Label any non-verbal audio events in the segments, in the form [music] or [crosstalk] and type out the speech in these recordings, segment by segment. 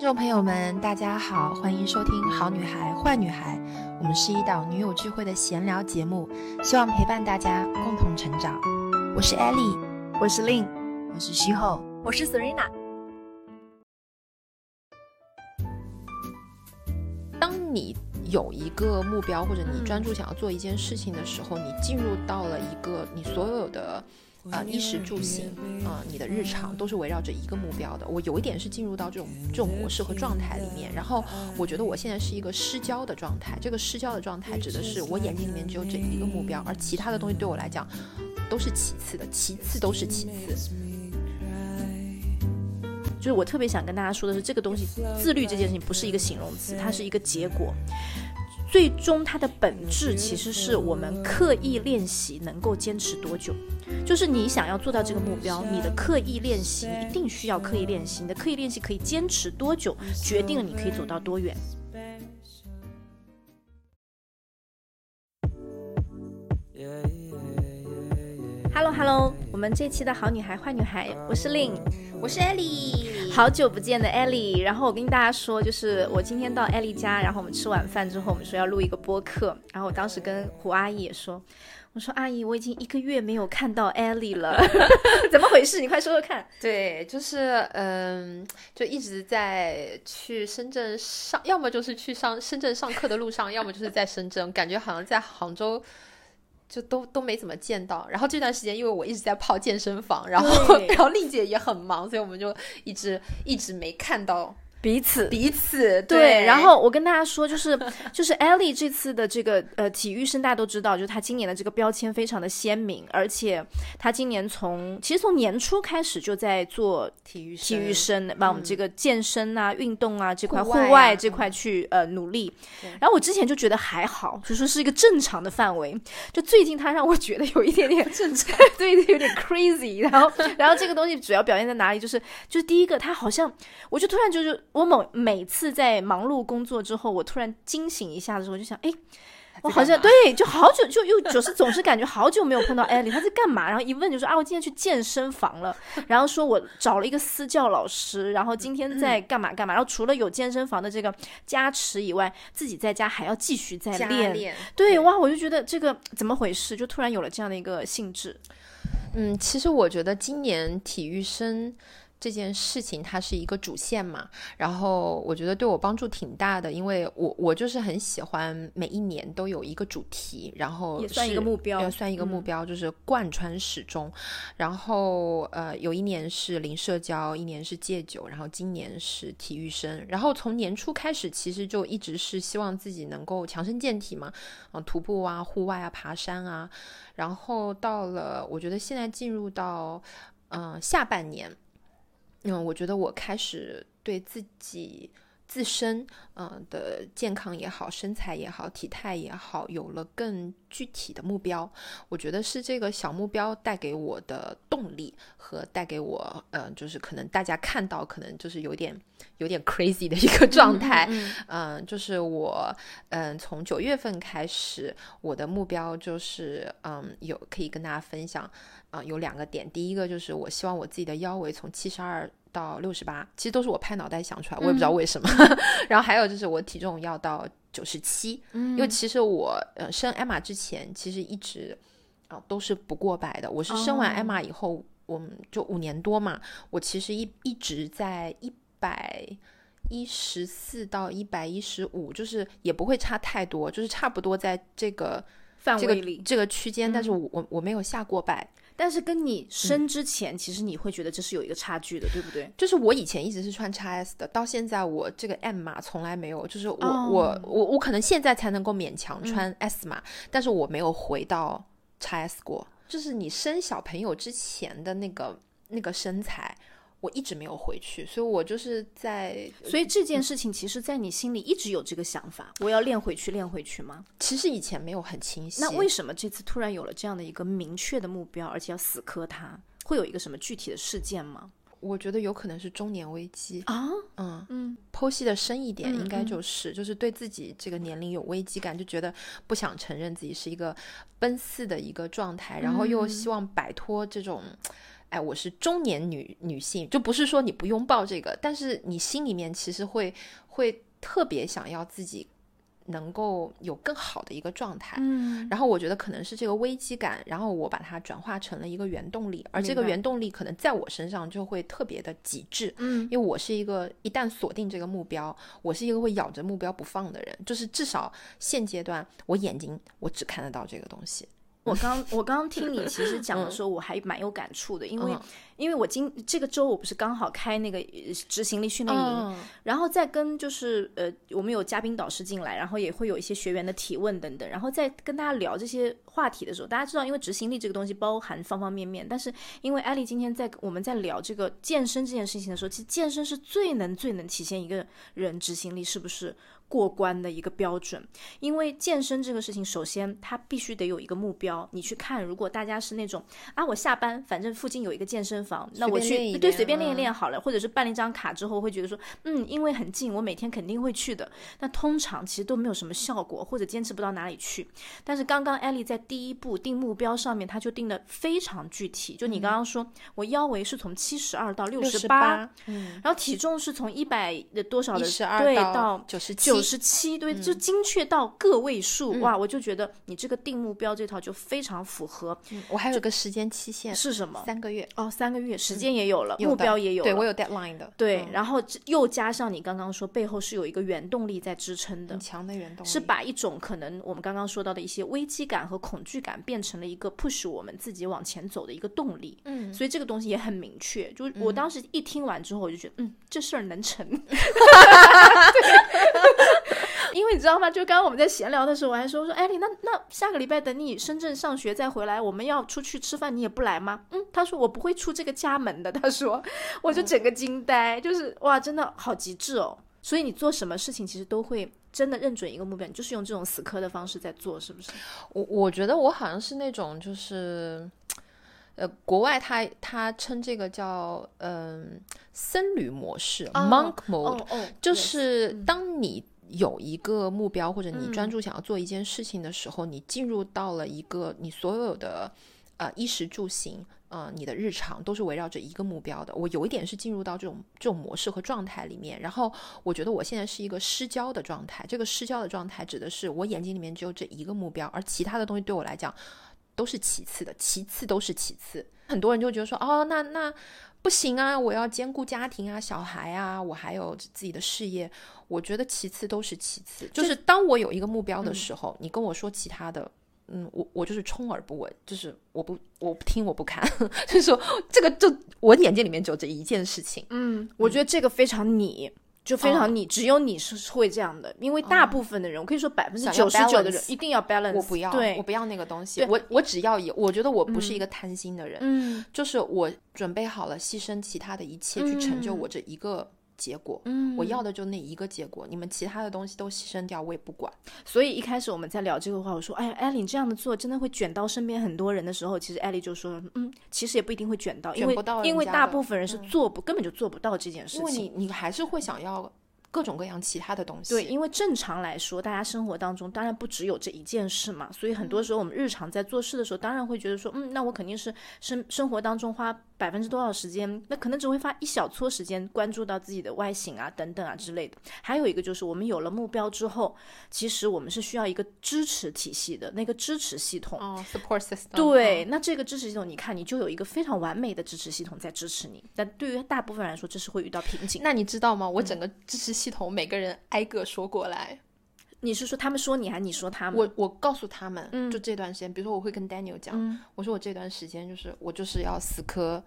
听众朋友们，大家好，欢迎收听《好女孩坏女孩》，我们是一档女友聚会的闲聊节目，希望陪伴大家共同成长。我是 Ellie，我是 Lin，我是西后，我是 Serena。当你有一个目标，或者你专注想要做一件事情的时候，你进入到了一个你所有的。呃，衣食住行，呃，你的日常都是围绕着一个目标的。我有一点是进入到这种这种模式和状态里面，然后我觉得我现在是一个失焦的状态。这个失焦的状态指的是我眼睛里面只有这一个目标，而其他的东西对我来讲都是其次的，其次都是其次。就是我特别想跟大家说的是，这个东西自律这件事情不是一个形容词，它是一个结果。最终，它的本质其实是我们刻意练习能够坚持多久。就是你想要做到这个目标，你的刻意练习一定需要刻意练习。你的刻意练习可以坚持多久，决定了你可以走到多远。Hello Hello，我们这期的好女孩坏女孩，我是 Lin，我是 Ellie，好久不见的 Ellie。然后我跟大家说，就是我今天到 Ellie 家，然后我们吃晚饭之后，我们说要录一个播客。然后我当时跟胡阿姨也说，我说阿姨，我已经一个月没有看到 Ellie 了，[laughs] 怎么回事？你快说说看。对，就是嗯，就一直在去深圳上，要么就是去上深圳上课的路上，要么就是在深圳，感觉好像在杭州。就都都没怎么见到，然后这段时间因为我一直在泡健身房，然后 [laughs] 然后丽姐也很忙，所以我们就一直一直没看到。彼此，彼此对。然后我跟大家说，就是 [laughs] 就是 Ellie 这次的这个呃体育生，大家都知道，就是她今年的这个标签非常的鲜明，而且她今年从其实从年初开始就在做体育体育生，把我们这个健身啊、运动啊这块、户外这块去呃努力。然后我之前就觉得还好，就说是一个正常的范围。就最近他让我觉得有一点点 [laughs] 正常，[laughs] 对，有点 crazy。然后然后这个东西主要表现在哪里？就是就是第一个，他好像我就突然就是。我某每次在忙碌工作之后，我突然惊醒一下的时候，就想，哎，我好像对，就好久就又就是总是感觉好久没有碰到 [laughs] 艾莉，她在干嘛？然后一问就说啊，我今天去健身房了，[laughs] 然后说我找了一个私教老师，然后今天在干嘛干嘛？然后除了有健身房的这个加持以外，自己在家还要继续在练。对，哇，我就觉得这个怎么回事？就突然有了这样的一个兴致。嗯，其实我觉得今年体育生。这件事情它是一个主线嘛，然后我觉得对我帮助挺大的，因为我我就是很喜欢每一年都有一个主题，然后也算一个目标，要算一个目标，就是贯穿始终。然后呃，有一年是零社交，一年是戒酒，然后今年是体育生。然后从年初开始，其实就一直是希望自己能够强身健体嘛，啊，徒步啊，户外啊，爬山啊。然后到了，我觉得现在进入到嗯下半年。嗯，我觉得我开始对自己自身，嗯的健康也好，身材也好，体态也好，有了更具体的目标。我觉得是这个小目标带给我的动力和带给我，嗯，就是可能大家看到可能就是有点有点 crazy 的一个状态。嗯，就是我，嗯，从九月份开始，我的目标就是，嗯，有可以跟大家分享。啊，有两个点，第一个就是我希望我自己的腰围从七十二到六十八，其实都是我拍脑袋想出来，我也不知道为什么。[laughs] 然后还有就是我体重要到九十七，因为其实我呃生艾玛之前其实一直啊都是不过百的，我是生完艾玛以后，我们就五年多嘛，我其实一一直在一百一十四到一百一十五，就是也不会差太多，就是差不多在这个范围里这个区间，但是我我我没有下过百。但是跟你生之前，其实你会觉得这是有一个差距的，对不对？就是我以前一直是穿 x S 的，到现在我这个 M 码从来没有，就是我我我我可能现在才能够勉强穿 S 码，但是我没有回到 x S 过。就是你生小朋友之前的那个那个身材。我一直没有回去，所以我就是在，所以这件事情其实，在你心里一直有这个想法，我要练回去，练回去吗？其实以前没有很清晰。那为什么这次突然有了这样的一个明确的目标，而且要死磕它？会有一个什么具体的事件吗？我觉得有可能是中年危机啊，嗯嗯，剖析的深一点，应该就是就是对自己这个年龄有危机感，就觉得不想承认自己是一个奔四的一个状态，然后又希望摆脱这种。哎，我是中年女女性，就不是说你不拥抱这个，但是你心里面其实会会特别想要自己。能够有更好的一个状态，嗯，然后我觉得可能是这个危机感，然后我把它转化成了一个原动力，而这个原动力可能在我身上就会特别的极致，嗯，因为我是一个一旦锁定这个目标，我是一个会咬着目标不放的人，就是至少现阶段我眼睛我只看得到这个东西。我刚我刚听你其实讲的时候，我还蛮有感触的，因为因为我今这个周我不是刚好开那个执行力训练营，然后再跟就是呃我们有嘉宾导师进来，然后也会有一些学员的提问等等，然后再跟大家聊这些话题的时候，大家知道，因为执行力这个东西包含方方面面，但是因为艾丽今天在我们在聊这个健身这件事情的时候，其实健身是最能最能体现一个人执行力是不是？过关的一个标准，因为健身这个事情，首先它必须得有一个目标。你去看，如果大家是那种啊，我下班反正附近有一个健身房，那我去对随便练一练好了，或者是办了一张卡之后会觉得说，嗯，因为很近，我每天肯定会去的。那通常其实都没有什么效果，或者坚持不到哪里去。但是刚刚艾丽在第一步定目标上面，她就定的非常具体。就你刚刚说，我腰围是从七十二到六十八，嗯，然后体重是从一百的多少的对到九十九。九十七对，就精确到个位数哇！我就觉得你这个定目标这套就非常符合。我还有个时间期限是什么？三个月哦，三个月时间也有了，目标也有，对我有 deadline 的。对，然后又加上你刚刚说背后是有一个原动力在支撑的，很强的原动力，是把一种可能我们刚刚说到的一些危机感和恐惧感变成了一个 push 我们自己往前走的一个动力。嗯，所以这个东西也很明确。就是我当时一听完之后，我就觉得，嗯，这事儿能成。[laughs] [laughs] [laughs] [laughs] 因为你知道吗？就刚刚我们在闲聊的时候，我还说说艾丽，那那下个礼拜等你深圳上学再回来，我们要出去吃饭，你也不来吗？嗯，他说我不会出这个家门的。他说，[laughs] 我就整个惊呆，就是哇，真的好极致哦。所以你做什么事情，其实都会真的认准一个目标，你就是用这种死磕的方式在做，是不是？我我觉得我好像是那种，就是呃，国外他他称这个叫嗯僧侣模式 （monk mode），就是当你。有一个目标，或者你专注想要做一件事情的时候，你进入到了一个你所有的呃衣食住行，呃，你的日常都是围绕着一个目标的。我有一点是进入到这种这种模式和状态里面，然后我觉得我现在是一个失焦的状态。这个失焦的状态指的是我眼睛里面只有这一个目标，而其他的东西对我来讲都是其次的，其次都是其次。很多人就觉得说，哦，那那。不行啊！我要兼顾家庭啊、小孩啊，我还有自己的事业。我觉得其次都是其次，就是当我有一个目标的时候，你跟我说其他的，嗯，我我就是充耳不闻，就是我不我不听我不看，[laughs] 就是说这个就我眼睛里面只有这一件事情。嗯，我觉得这个非常你。就非常你，只有你是会这样的，因为大部分的人，我可以说百分之九十九的人一定要 balance，我不要，对，我不要那个东西，我我只要有，我觉得我不是一个贪心的人，嗯，就是我准备好了牺牲其他的一切去成就我这一个。结果，嗯，我要的就那一个结果，你们其他的东西都牺牲掉，我也不管。所以一开始我们在聊这个话，我说，哎，艾莉这样的做真的会卷到身边很多人的时候，其实艾莉就说，嗯，其实也不一定会卷到，因为因为大部分人是做不，根本就做不到这件事情。因为你你还是会想要。各种各样其他的东西，对，因为正常来说，大家生活当中当然不只有这一件事嘛，所以很多时候我们日常在做事的时候，当然会觉得说，嗯，那我肯定是生生活当中花百分之多少时间，那可能只会花一小撮时间关注到自己的外形啊等等啊之类的。还有一个就是，我们有了目标之后，其实我们是需要一个支持体系的那个支持系统哦，support system。对，那这个支持系统，你看你就有一个非常完美的支持系统在支持你，但对于大部分人来说，这是会遇到瓶颈。那你知道吗？我整个支持。系统每个人挨个说过来，你是说他们说你，还是你说他们？我我告诉他们，就这段时间，比如说我会跟 Daniel 讲，我说我这段时间就是我就是要死磕。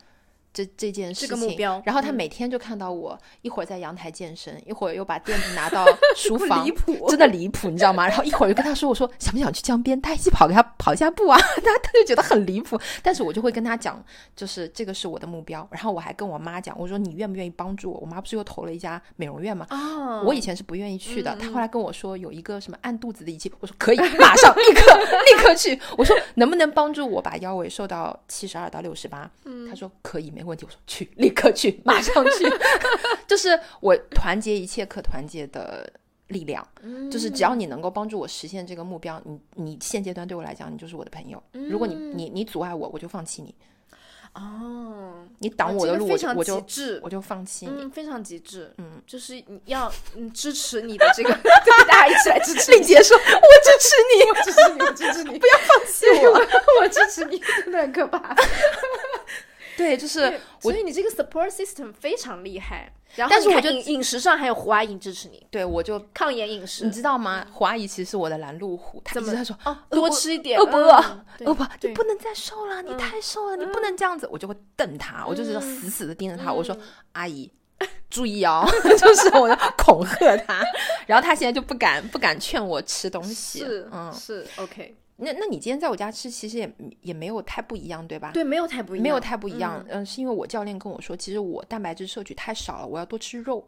这这件事情，然后他每天就看到我一会儿在阳台健身，一会儿又把垫子拿到 [laughs] 书房，离谱，真的离谱，你知道吗？然后一会儿又跟他说，我说想不想去江边，他一起跑给他跑一下步啊？[laughs] 他他就觉得很离谱，但是我就会跟他讲，就是这个是我的目标。然后我还跟我妈讲，我说你愿不愿意帮助我？我妈不是又投了一家美容院吗？哦，我以前是不愿意去的，他后来跟我说有一个什么按肚子的仪器，我说可以，马上立刻立刻去。我说能不能帮助我把腰围瘦到七十二到六十八？嗯，他说可以，没问题。我说去。立刻去，马上去，[laughs] [laughs] 就是我团结一切可团结的力量，就是只要你能够帮助我实现这个目标，你你现阶段对我来讲，你就是我的朋友。如果你你你阻碍我，我就放弃你。哦，你挡我的路，我就我就极致，我就放弃你。嗯，非常极致，嗯，就是你要嗯支持你的这个，[laughs] 对，大家一起来支持令杰说：“我支持你，我支持你，我支持你，不要放弃我，我支持你，真的很可怕。”对，就是所以你这个 support system 非常厉害。然后，但是我觉得饮饮食上还有胡阿姨支持你，对我就抗炎饮食，你知道吗？胡阿姨其实是我的拦路虎，她一直在说哦，多吃一点，饿不饿？饿不？你不能再瘦了，你太瘦了，你不能这样子。我就会瞪她，我就是死死的盯着她，我说：“阿姨，注意哦！” [laughs] 就是我要恐吓她，然后她现在就不敢不敢劝我吃东西。是，嗯，是 OK。那那你今天在我家吃，其实也也没有太不一样，对吧？对，没有太不一样，没有太不一样。嗯，是因为我教练跟我说，其实我蛋白质摄取太少了，我要多吃肉。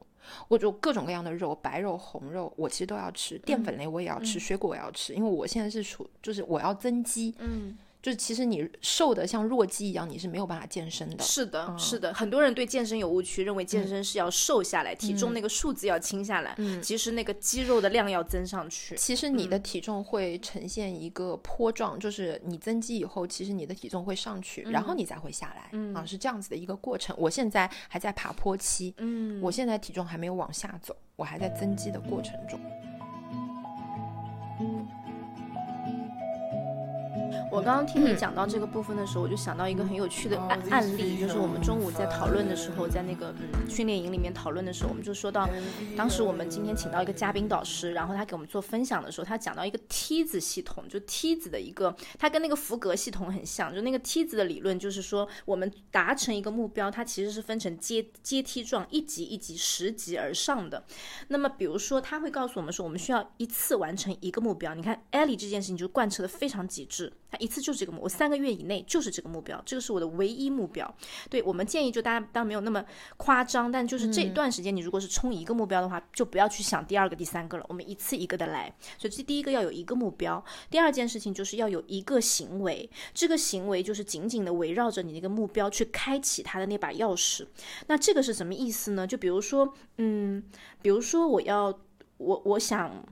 我就各种各样的肉，白肉、红肉，我其实都要吃。淀粉类我也要吃，水果我要吃，因为我现在是属，就是我要增肌。嗯。就是其实你瘦的像弱鸡一样，你是没有办法健身的。是的，是的，很多人对健身有误区，认为健身是要瘦下来，体重那个数字要轻下来。嗯，其实那个肌肉的量要增上去。其实你的体重会呈现一个坡状，就是你增肌以后，其实你的体重会上去，然后你再会下来。嗯，啊，是这样子的一个过程。我现在还在爬坡期。嗯，我现在体重还没有往下走，我还在增肌的过程中。我刚刚听你讲到这个部分的时候，我就想到一个很有趣的案案例，就是我们中午在讨论的时候，在那个嗯训练营里面讨论的时候，我们就说到，当时我们今天请到一个嘉宾导师，然后他给我们做分享的时候，他讲到一个梯子系统，就梯子的一个，它跟那个福格系统很像，就那个梯子的理论就是说，我们达成一个目标，它其实是分成阶阶梯状，一级一级十级而上的。那么比如说，他会告诉我们说，我们需要一次完成一个目标。你看艾莉这件事情就贯彻的非常极致。一次就是这个目，我三个月以内就是这个目标，这个是我的唯一目标。对我们建议就大家当然没有那么夸张，但就是这段时间你如果是冲一个目标的话，就不要去想第二个、第三个了，我们一次一个的来。所以这第一个要有一个目标，第二件事情就是要有一个行为，这个行为就是紧紧的围绕着你那个目标去开启它的那把钥匙。那这个是什么意思呢？就比如说，嗯，比如说我要我我想。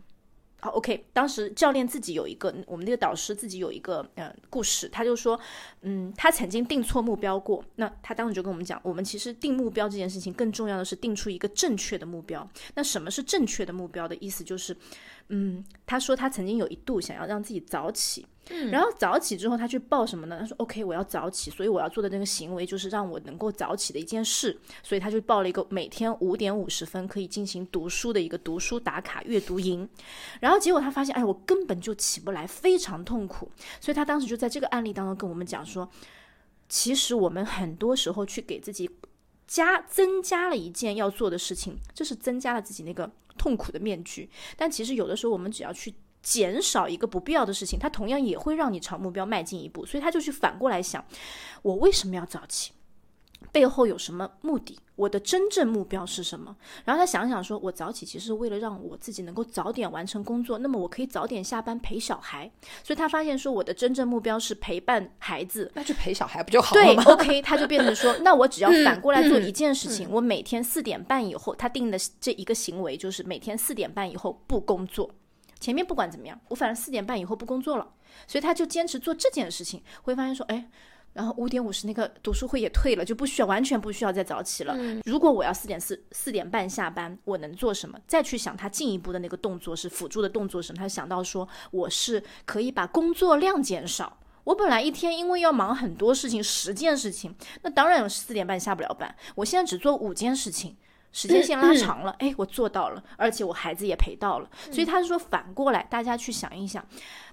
好，OK。当时教练自己有一个，我们那个导师自己有一个，呃，故事。他就说，嗯，他曾经定错目标过。那他当时就跟我们讲，我们其实定目标这件事情，更重要的是定出一个正确的目标。那什么是正确的目标的意思？就是。嗯，他说他曾经有一度想要让自己早起，然后早起之后他去报什么呢？他说 OK，我要早起，所以我要做的那个行为就是让我能够早起的一件事，所以他就报了一个每天五点五十分可以进行读书的一个读书打卡阅读营，然后结果他发现，哎，我根本就起不来，非常痛苦，所以他当时就在这个案例当中跟我们讲说，其实我们很多时候去给自己加增加了一件要做的事情，这是增加了自己那个。痛苦的面具，但其实有的时候我们只要去减少一个不必要的事情，它同样也会让你朝目标迈进一步。所以他就去反过来想，我为什么要早起？背后有什么目的？我的真正目标是什么？然后他想想说，我早起其实是为了让我自己能够早点完成工作，那么我可以早点下班陪小孩。所以他发现说，我的真正目标是陪伴孩子，那就陪小孩不就好了吗？对，OK，他就变成说，那我只要反过来做一件事情，我每天四点半以后，他定的这一个行为就是每天四点半以后不工作。前面不管怎么样，我反正四点半以后不工作了，所以他就坚持做这件事情，会发现说，哎。然后五点五十那个读书会也退了，就不需要完全不需要再早起了。如果我要四点四四点半下班，我能做什么？再去想他进一步的那个动作是辅助的动作什么？他想到说我是可以把工作量减少。我本来一天因为要忙很多事情，十件事情，那当然四点半下不了班。我现在只做五件事情，时间线拉长了，哎，我做到了，而且我孩子也陪到了。所以他是说反过来，大家去想一想，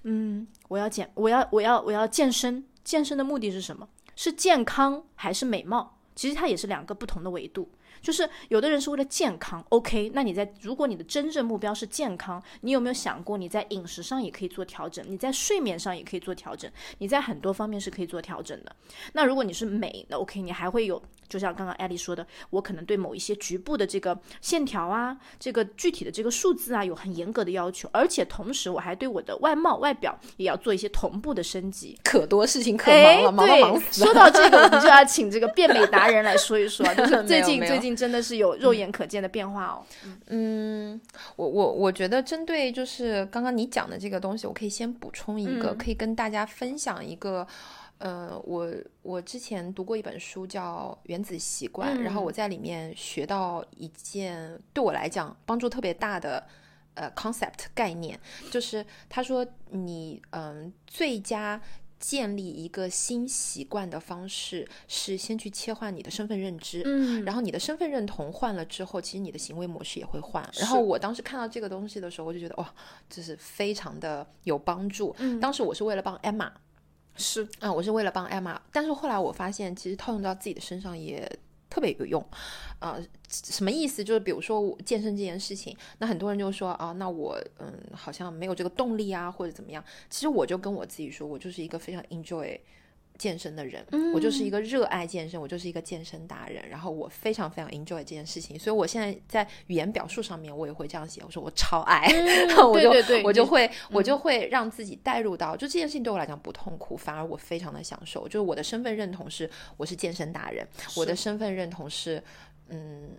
嗯，我要减，我要我要我要健身。健身的目的是什么？是健康还是美貌？其实它也是两个不同的维度。就是有的人是为了健康，OK？那你在如果你的真正目标是健康，你有没有想过你在饮食上也可以做调整？你在睡眠上也可以做调整？你在很多方面是可以做调整的。那如果你是美，那 OK？你还会有，就像刚刚艾丽说的，我可能对某一些局部的这个线条啊，这个具体的这个数字啊，有很严格的要求，而且同时我还对我的外貌外表也要做一些同步的升级。可多事情可忙了，忙到忙死。说到这个，我们就要 [laughs] 请这个变美达人来说一说，就是最近最近。真的是有肉眼可见的变化哦。嗯，我我我觉得针对就是刚刚你讲的这个东西，我可以先补充一个，可以跟大家分享一个，呃，我我之前读过一本书叫《原子习惯》，然后嗯我在里面学到一件对我来讲帮助特别大的呃 concept 概念，就是他说你嗯、最佳。建立一个新习惯的方式是先去切换你的身份认知，嗯然后你的身份认同换了之后，其实你的行为模式也会换。然后我当时看到这个东西的时候，我就觉得哇，这是非常的有帮助。嗯当时我是为了帮 Emma，是啊、我是为了帮艾玛但是后来我发现，其实套用到自己的身上也特别有用。啊、什么意思？就是比如说我健身这件事情，那很多人就说啊，那我嗯好像没有这个动力啊，或者怎么样。其实我就跟我自己说，我就是一个非常 enjoy 健身的人，我就是一个热爱健身，我就是一个健身达人，然后我非常非常 enjoy 这件事情，所以我现在在语言表述上面我也会这样写，我说我超爱，我就对对对我就会我就会让自己带入到，就这件事情对我来讲不痛苦，反而我非常的享受。就是我的身份认同是我是健身达人，我的身份认同是嗯。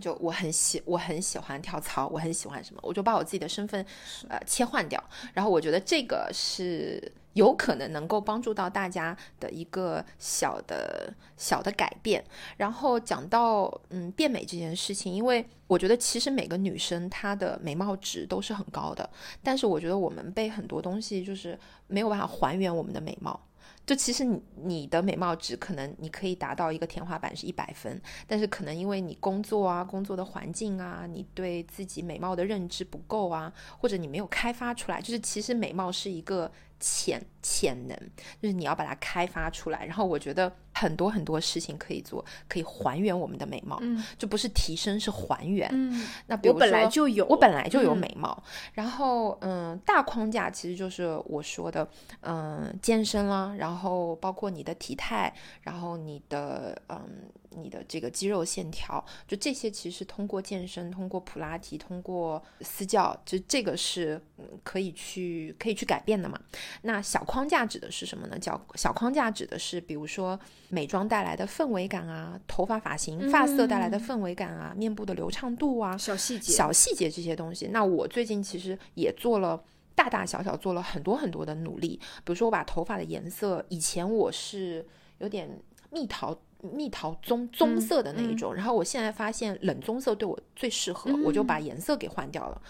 就我很喜我很喜欢跳槽，我很喜欢什么，我就把我自己的身份呃切换掉，然后我觉得这个是有可能能够帮助到大家的一个小的小的改变。然后讲到嗯变美这件事情，因为我觉得其实每个女生她的美貌值都是很高的，但是我觉得我们被很多东西就是没有办法还原我们的美貌。就其实你你的美貌值可能你可以达到一个天花板是一百分，但是可能因为你工作啊、工作的环境啊，你对自己美貌的认知不够啊，或者你没有开发出来，就是其实美貌是一个潜潜能，就是你要把它开发出来。然后我觉得很多很多事情可以做，可以还原我们的美貌，嗯就不是提升，是还原。嗯，那比如我本来就有，我本来就有嗯美貌，然后嗯，大框架其实就是我说的，嗯，健身啦，然后包括你的体态，然后你的嗯，你的这个肌肉线条，就这些其实通过健身、通过普拉提、通过私教，就这个是嗯可以去可以去改变的嘛。那小框架指的是什么呢？叫小框架指的是，比如说美妆带来的氛围感啊，头发发型、发色带来的氛围感啊，面部的流畅度啊，小细节，小细节这些东西。那我最近其实也做了。大大小小做了很多很多的努力，比如说我把头发的颜色，以前我是有点蜜桃蜜桃棕棕色的那一种，然后我现在发现冷棕色对我最适合，我就把颜色给换掉了。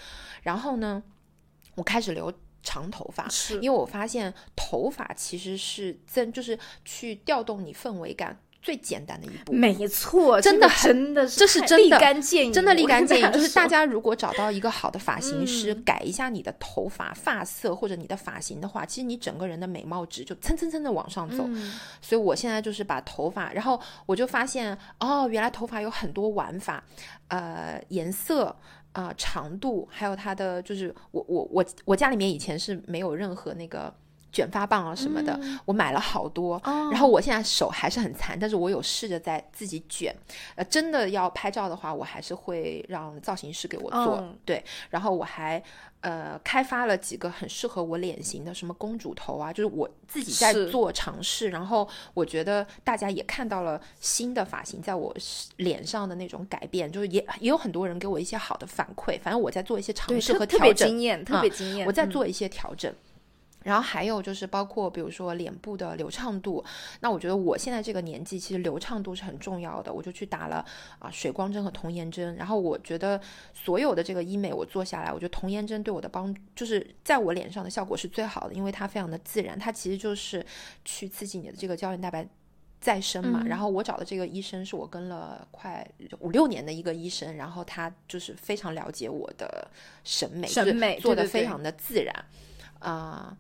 然后呢，我开始留长头发，是。因为我发现头发其实是增，就是去调动你氛围感最简单的一步。没错，真的这个真的是这是真的竿见影，真的立竿见影，[laughs] 就是大家如果找到一个好的发型师，嗯改一下你的头发发色或者你的发型的话，其实你整个人的美貌值就蹭蹭蹭的往上走。嗯所以我现在就是把头发，然后我就发现哦，原来头发有很多玩法，呃，颜色。啊、长度，还有它的就是我我我我家里面以前是没有任何那个卷发棒啊什么的，我买了好多，哦然后我现在手还是很残，但是我有试着在自己卷。呃，真的要拍照的话，我还是会让造型师给我做。嗯对，然后我还呃开发了几个很适合我脸型的，什么公主头啊，就是我自己在做尝试。然后我觉得大家也看到了新的发型在我脸上的那种改变，就是也也有很多人给我一些好的反馈。反正我在做一些尝试和调整特别。惊艳，特别惊艳。我在嗯做一些调整。然后还有就是包括比如说脸部的流畅度，那我觉得我现在这个年纪其实流畅度是很重要的，我就去打了啊水光针和童颜针。然后我觉得所有的这个医美我做下来，我觉得童颜针对我的帮就是在我脸上的效果是最好的，因为它非常的自然，它其实就是去刺激你的这个胶原蛋白。再生嘛，嗯然后我找的这个医生是我跟了快五六年的一个医生，然后他就是非常了解我的审美，审美做的非常的自然，啊、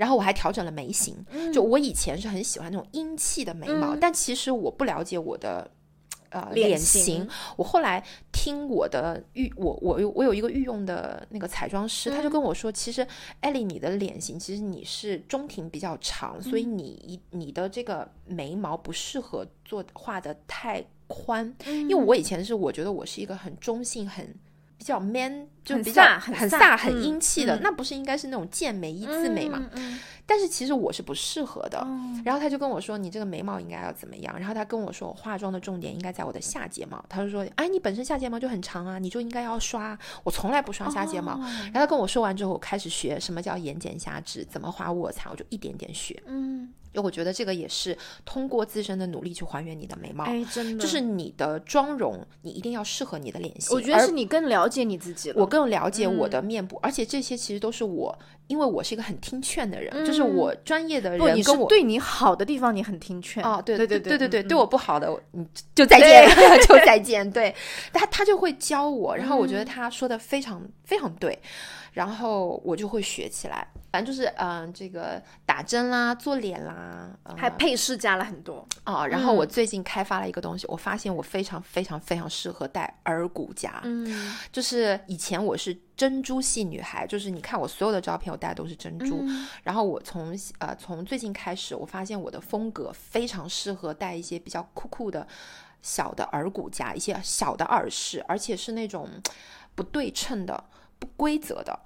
然后我还调整了眉形，就我以前是很喜欢那种英气的眉毛，嗯。但其实我不了解我的。呃，脸型，我后来听我的御，我我有我有一个御用的那个彩妆师，他就跟我说，其实艾丽你的脸型其实你是中庭比较长，所以你一你的这个眉毛不适合做画的太宽，因为我以前是我觉得我是一个很中性、很比较 man，就很比较飒很飒很、英气的，嗯那不是应该是那种健美一字眉嘛？嗯嗯但是其实我是不适合的。嗯然后他就跟我说，你这个眉毛应该要怎么样？然后他跟我说，我化妆的重点应该在我的下睫毛。他就说，哎，你本身下睫毛就很长啊，你就应该要刷。我从来不刷下睫毛。哦然后他跟我说完之后，我开始学什么叫眼睑下至，怎么画卧蚕，我就一点点学。嗯，因为我觉得这个也是通过自身的努力去还原你的眉毛。哎，真的，就是你的妆容，你一定要适合你的脸型。我觉得是你更了解你自己了。我更了解我嗯的面部，而且这些其实都是我，因为我是一个很听劝的人，就是我专业的嗯不，你是。对你好的地方你很听劝哦，对对对对对对，嗯对我不好的，你就再见，[laughs] 就 [laughs] 再见。对，他他就会教我，然后我觉嗯得他说的非常非常对，然后我就会学起来。反正就是嗯、这个打针啦，做脸啦，呃还配饰加了很多。哦，然后我嗯最近开发了一个东西，我发现我非常非常非常适合戴耳骨夹。嗯，就是以前我是珍珠系女孩，就是你看我所有的照片，我戴的都是珍珠。嗯然后我从呃从最近开始，我发现我的风格非常适合戴一些比较酷酷的小的耳骨夹，一些小的耳饰，而且是那种不对称的、不规则的。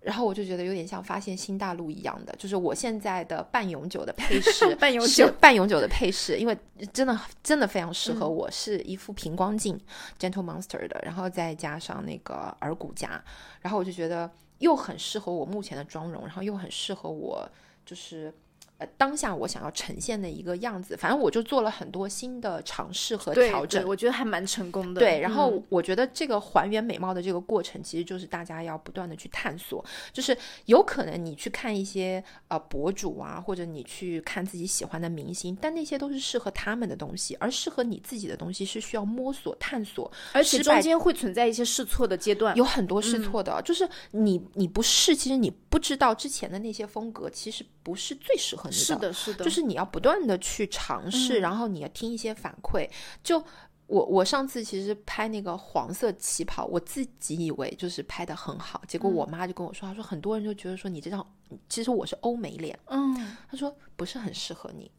然后我就觉得有点像发现新大陆一样的，就是我现在的半永久的配饰，[laughs] 半永久半永久的配饰，因为真的真的非常适合嗯我，是一副平光镜、Gentle Monster 的，然后再加上那个耳骨夹，然后我就觉得又很适合我目前的妆容，然后又很适合我就是。呃，当下我想要呈现的一个样子，反正我就做了很多新的尝试和调整，。我觉得还蛮成功的。对，然后嗯我觉得这个还原美貌的这个过程，其实就是大家要不断的去探索，就是有可能你去看一些呃博主啊，或者你去看自己喜欢的明星，但那些都是适合他们的东西，而适合你自己的东西是需要摸索探索，而且中间会存在一些试错的阶段。有很多试嗯错的，就是你你不试，其实你不知道之前的那些风格其实不是最适合你是的，是的，就是你要不断的去尝试，嗯。然后你要听一些反馈。就我我上次其实拍那个黄色旗袍，我自己以为就是拍的很好，结果嗯。我妈就跟我说，她说很多人就觉得说你这张，其实我是欧美脸，嗯。她说不是很适合你。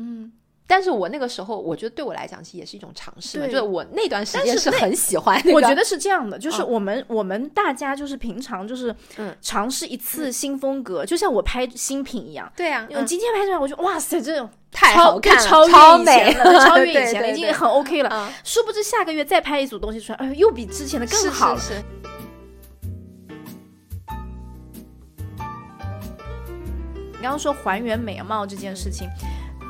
嗯，但是我那个时候，我觉得对我来讲，其实也是一种尝试就是我那段时间是很喜欢、那个我觉得是这样的，就是嗯我们、我们大家就是平常就是嗯尝试一次新风格，就像我拍新品一样。对啊，我今天拍出来，我就哇塞，这种太好看了超美前了，超越以前了，已经很 OK 了。嗯殊不知下个月再拍一组东西出来，哎呦，又比之前的更好了。是是你刚刚说还原美貌这件事情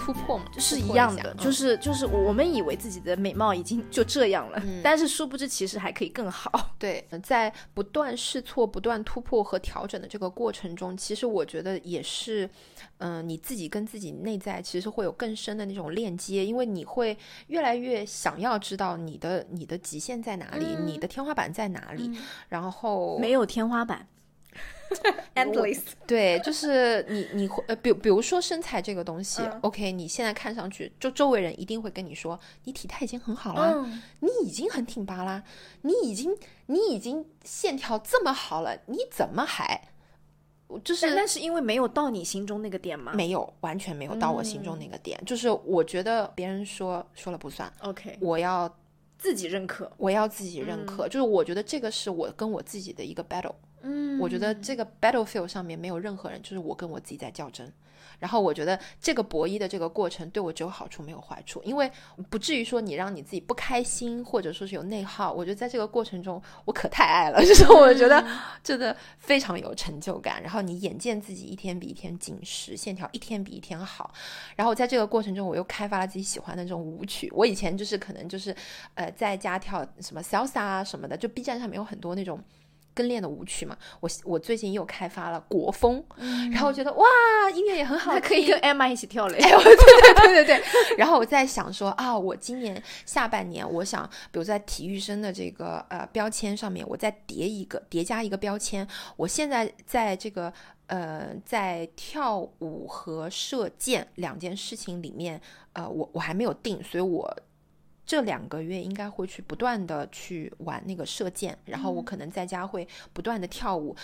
突破嘛，是一样的，就是就是我们以为自己的美貌已经就这样了，嗯。但是殊不知其实还可以更好。对，在不断试错、不断突破和调整的这个过程中，其实我觉得也是，嗯、你自己跟自己内在其实会有更深的那种链接，因为你会越来越想要知道你的你的极限在哪里，你的天花板在哪里，然后没有天花板 [laughs] endless。对，就是你你会呃，比比如说身材这个东西、嗯 o k 你现在看上去，就周围人一定会跟你说，你体态已经很好啦，嗯，你已经很挺拔啦，你已经你已经线条这么好了，你怎么还就是但那是因为没有到你心中那个点吗？没有完全没有到我心中那个点？就是我觉得别人说说了不算，OK，我要自己认可。我要自己认可，就是我觉得这个是我跟我自己的一个 battle。嗯我觉得这个 battlefield 上面没有任何人，就是我跟我自己在较真。然后我觉得这个博弈的这个过程对我只有好处没有坏处，因为不至于说你让你自己不开心，或者说是有内耗。我觉得在这个过程中，我可太爱了，[laughs] 就是我觉得真的非常有成就感。然后你眼见自己一天比一天紧实，线条一天比一天好。然后在这个过程中，我又开发了自己喜欢的这种舞曲。我以前就是可能就是呃在家跳什么 salsa 啊什么的，就 B 站上面有很多那种。跟练的舞曲嘛，我我最近又开发了国风，然后我觉得哇，音乐也很好可以跟 Emma 一起跳嘞。对对对对对。然后我在想说啊，我今年下半年，我想，比如在体育生的这个呃标签上面，我再叠一个叠加一个标签。我现在在这个呃在跳舞和射箭两件事情里面，呃，我我还没有定，所以我。这两个月应该会去不断的去玩那个射箭，然后我可能在家会不断的跳舞，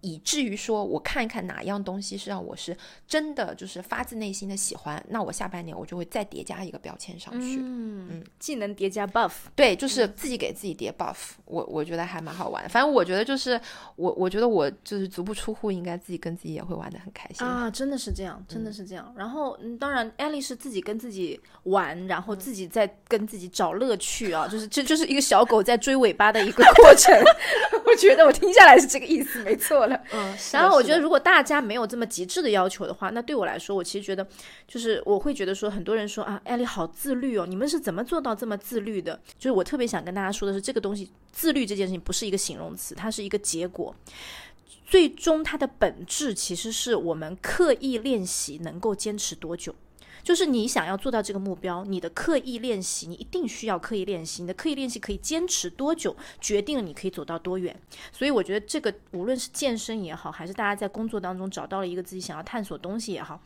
以至于说我看一看哪样东西是让我是真的就是发自内心的喜欢，那我下半年我就会再叠加一个标签上去。嗯，技能叠加 buff，对，就是自己给自己叠 buff，我我觉得还蛮好玩。反正我觉得就是我，我觉得我就是足不出户，应该自己跟自己也会玩的很开心啊！真的是这样，真的是这样。然后，嗯，当然，艾丽是自己跟自己玩，然后自己在跟自己找乐趣啊，就是这就是一个小狗在追尾巴的一个过程。[laughs] 我觉得我听下来是这个意思，没错了。[laughs] 嗯，然后我觉得如果大家没有这么极致的要求的话，那对我来说，我其实觉得就是我会觉得说，很多人说啊，艾丽好自律哦，你们是怎么做到这么自律的？就是我特别想跟大家说的是，这个东西自律这件事情不是一个形容词，它是一个结果。最终它的本质其实是我们刻意练习能够坚持多久。就是你想要做到这个目标，你的刻意练习，你一定需要刻意练习。你的刻意练习可以坚持多久，决定了你可以走到多远。所以我觉得这个无论是健身也好，还是大家在工作当中找到了一个自己想要探索东西也好，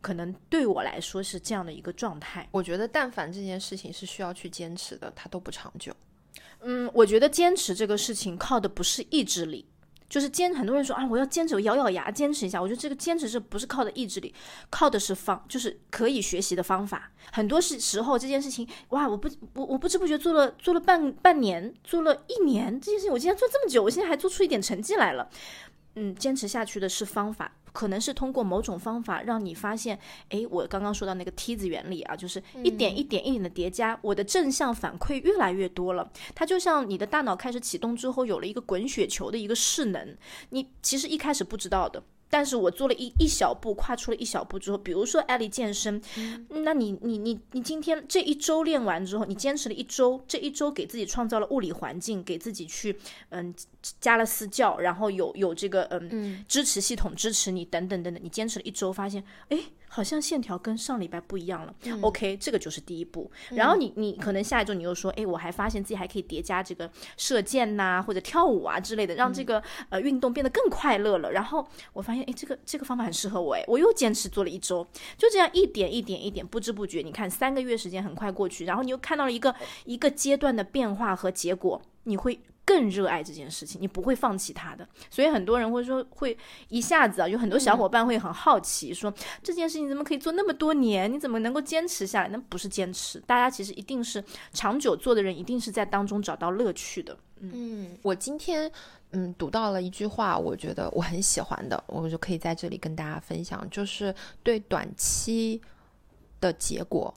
可能对我来说是这样的一个状态。我觉得但凡这件事情是需要去坚持的，它都不长久。嗯，我觉得坚持这个事情靠的不是意志力。就是坚，很多人说啊，我要坚持，我咬咬牙坚持一下。我觉得这个坚持是不是靠的意志力，靠的是方，就是可以学习的方法。很多是时候这件事情，哇，我不，我我不知不觉做了做了半半年，做了一年，这件事情我竟然做这么久，我现在还做出一点成绩来了。嗯，坚持下去的是方法。可能是通过某种方法让你发现，哎，我刚刚说到那个梯子原理啊，就是一点一点一点的叠加，我的正向反馈越来越多了。它就像你的大脑开始启动之后，有了一个滚雪球的一个势能，你其实一开始不知道的。但是我做了一一小步，跨出了一小步之后，比如说艾丽健身，那你你你你今天这一周练完之后，你坚持了一周，这一周给自己创造了物理环境，给自己去嗯加了私教，然后有有这个嗯支持系统支持你等等等等，你坚持了一周，发现哎。好像线条跟上礼拜不一样了。OK，这个就是第一步。然后你你可能下一周你又说，哎，我还发现自己还可以叠加这个射箭呐，或者跳舞啊之类的，让这个呃运动变得更快乐了。然后我发现，哎，这个这个方法很适合我，哎，我又坚持做了一周，就这样一点一点一点，不知不觉，你看三个月时间很快过去，然后你又看到了一个一个阶段的变化和结果，你会。更热爱这件事情，你不会放弃它的。所以很多人会说，会一下子啊，有很多小伙伴会很好奇，说这件事情怎么可以做那么多年？你怎么能够坚持下来？那不是坚持，大家其实一定是长久做的人，一定是在当中找到乐趣的。嗯，我今天嗯读到了一句话，我觉得我很喜欢的，我就可以在这里跟大家分享，就是对短期的结果，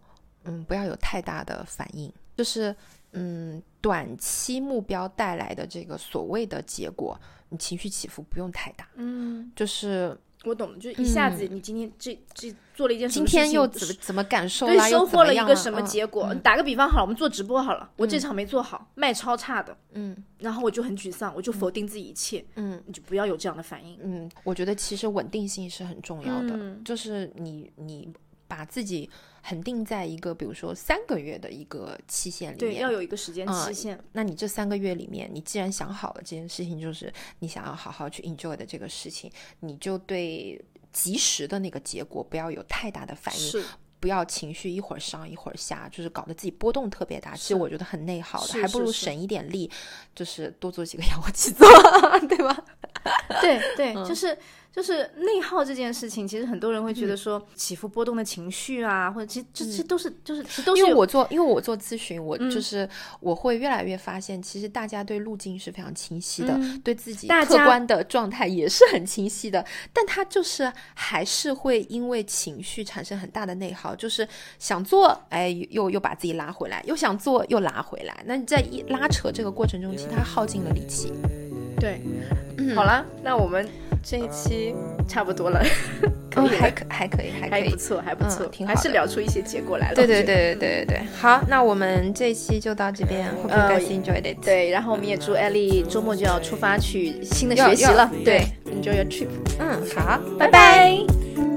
嗯，不要有太大的反应，就是嗯。短期目标带来的这个所谓的结果，你情绪起伏不用太大。嗯，就是我懂了，就一下子你今天这这做了一件事情今天又怎么怎么感受？对，收获了一个什么结果？打个比方好了，我们做直播好了，我这场没做好，卖超差的，嗯，然后我就很沮丧，我就否定自己一切，嗯，你就不要有这样的反应。嗯，我觉得其实稳定性是很重要的，就是你你把自己。恒定在一个，比如说三个月的一个期限里面，对，要有一个时间期限。那你这三个月里面，你既然想好了这件事情，就是你想要好好去 enjoy 的这个事情，你就对及时的那个结果不要有太大的反应，不要情绪一会儿上一会儿下，就是搞得自己波动特别大。其实我觉得很内耗的，还不如省一点力，就是多做几个 [laughs] 仰卧起坐，[laughs] 对吧？[laughs] 对对，就是。就是内耗这件事情，其实很多人会觉得说起伏波动的情绪啊，或者其实这这都是就是都是。因为我做因为我做咨询，我就是我会越来越发现，其实大家对路径是非常清晰的，对自己客观的状态也是很清晰的，但他就是还是会因为情绪产生很大的内耗，就是想做，哎，又又把自己拉回来，又想做又拉回来。那你在一拉扯这个过程中，其实他耗尽了力气。对，好了，那我们。这一期差不多了，[laughs] 可以，还可还可以，还可以，还不错，还不错，挺好，还是聊出一些结果来了。对对对对对对对，好，那我们这一期就到这边，Hope you guys enjoyed it。对，然后我们也祝艾丽周末就要出发去新的学习了。对，Enjoy your trip。嗯，好，拜拜。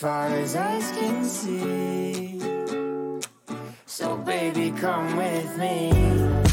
far as eyes can see. So, baby, come with me.